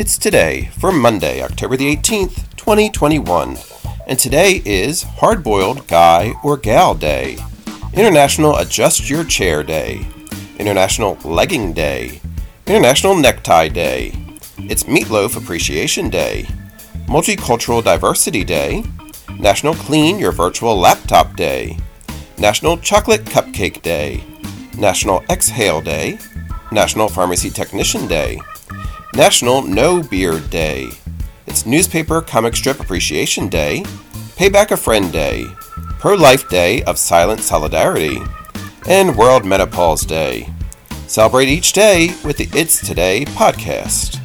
It's today for Monday, October the 18th, 2021. And today is Hard Boiled Guy or Gal Day, International Adjust Your Chair Day, International Legging Day, International Necktie Day. It's Meatloaf Appreciation Day, Multicultural Diversity Day, National Clean Your Virtual Laptop Day, National Chocolate Cupcake Day, National Exhale Day, National Pharmacy Technician Day, National No Beard Day. It's Newspaper Comic Strip Appreciation Day, Payback a Friend Day, Pro Life Day of Silent Solidarity, and World Menopause Day. Celebrate each day with the It's Today podcast.